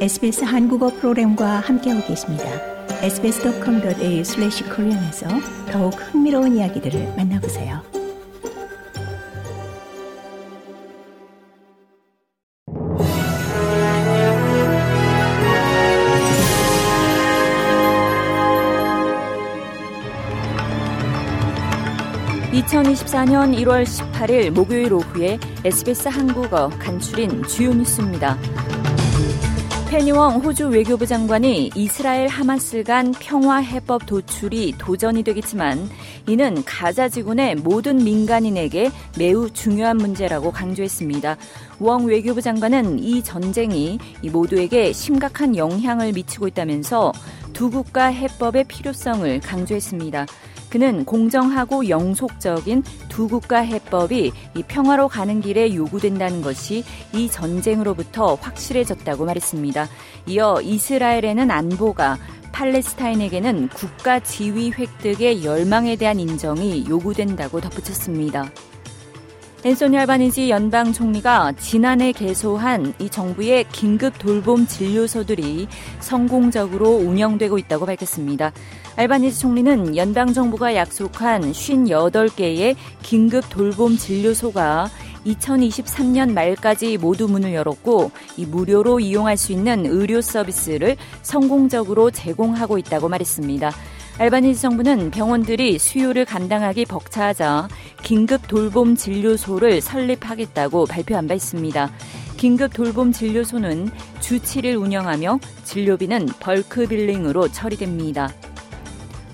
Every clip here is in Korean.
SBS 한국어 프로그램과 함께하고 계십니다. sbs.com.au/korean에서 더욱 흥미로운 이야기들을 만나보세요. (2024년 1월 18일) 목요일 오후에 SBS 한국어 간추린 주요 뉴스입니다. 페니웡 호주 외교부 장관이 이스라엘 하마스 간 평화 해법 도출이 도전이 되겠지만 이는 가자 지구 의 모든 민간인에게 매우 중요한 문제라고 강조했습니다. 웡 외교부 장관은 이 전쟁이 모두에게 심각한 영향을 미치고 있다면서 두 국가 해법의 필요성을 강조했습니다. 그는 공정하고 영속적인 두 국가 해법이 이 평화로 가는 길에 요구된다는 것이 이 전쟁으로부터 확실해졌다고 말했습니다. 이어 이스라엘에는 안보가 팔레스타인에게는 국가 지위 획득의 열망에 대한 인정이 요구된다고 덧붙였습니다. 앤소니 알바니지 연방 총리가 지난해 개소한 이 정부의 긴급 돌봄 진료소들이 성공적으로 운영되고 있다고 밝혔습니다. 알바니지 총리는 연방 정부가 약속한 58개의 긴급 돌봄 진료소가 2023년 말까지 모두 문을 열었고 이 무료로 이용할 수 있는 의료 서비스를 성공적으로 제공하고 있다고 말했습니다. 알바니지 정부는 병원들이 수요를 감당하기 벅차하자 긴급 돌봄 진료소를 설립하겠다고 발표한 바 있습니다. 긴급 돌봄 진료소는 주 7일 운영하며 진료비는 벌크 빌링으로 처리됩니다.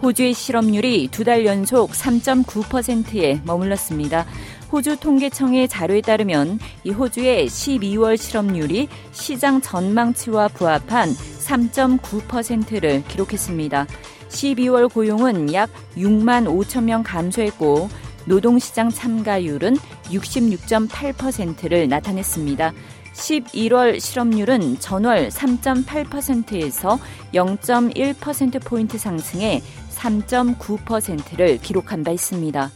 호주의 실업률이 두 달 연속 3.9%에 머물렀습니다. 호주 통계청의 자료에 따르면 이 호주의 12월 실업률이 시장 전망치와 부합한 3.9%를 기록했습니다. 12월 고용은 약 6만 5천 명 감소했고 노동시장 참가율은 66.8%를 나타냈습니다. 11월 실업률은 전월 3.8%에서 0.1%포인트 상승해 3.9%를 기록한 바 있습니다.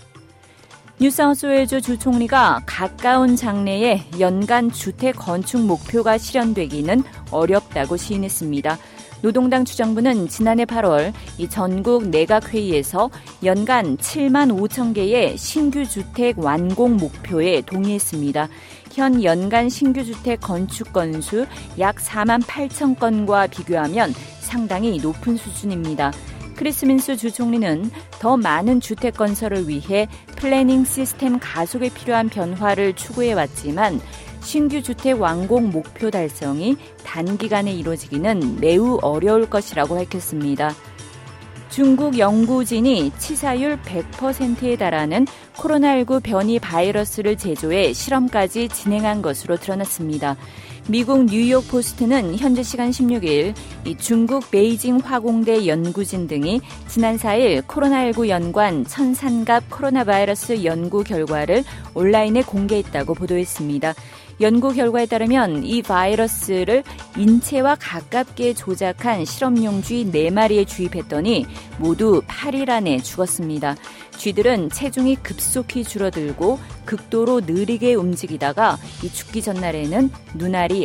뉴사우스웨일즈 주 총리가 가까운 장래에 연간 주택 건축 목표가 실현되기는 어렵다고 시인했습니다. 노동당 추정부는 지난해 8월 이 전국 내각회의에서 연간 7만 5천 개의 신규 주택 완공 목표에 동의했습니다. 현 연간 신규 주택 건축 건수 약 4만 8천 건과 비교하면 상당히 높은 수준입니다. 크리스 민스 주 총리는 더 많은 주택 건설을 위해 planning 시스템 가속에 필요한 변화를 추구해 왔지만 신규 주택 완공 목표 달성이 단기간에 이루어지기는 매우 어려울 것이라고 밝혔습니다. 중국 연구진이 치사율 100%에 달하는 코로나19 변이 바이러스를 제조해 실험까지 진행한 것으로 드러났습니다. 미국 뉴욕 포스트는 현재 시간 16일 이 중국 베이징 화공대 연구진 등이 지난 4일 코로나19 연관 천산갑 코로나 바이러스 연구 결과를 온라인에 공개했다고 보도했습니다. 연구 결과에 따르면 이 바이러스를 인체와 가깝게 조작한 실험용 쥐 4마리에 주입했더니 모두 8일 안에 죽었습니다. 쥐들은 체중이 급속히 줄어들고 극도로 느리게 움직이다가 이 죽기 전날에는 눈알이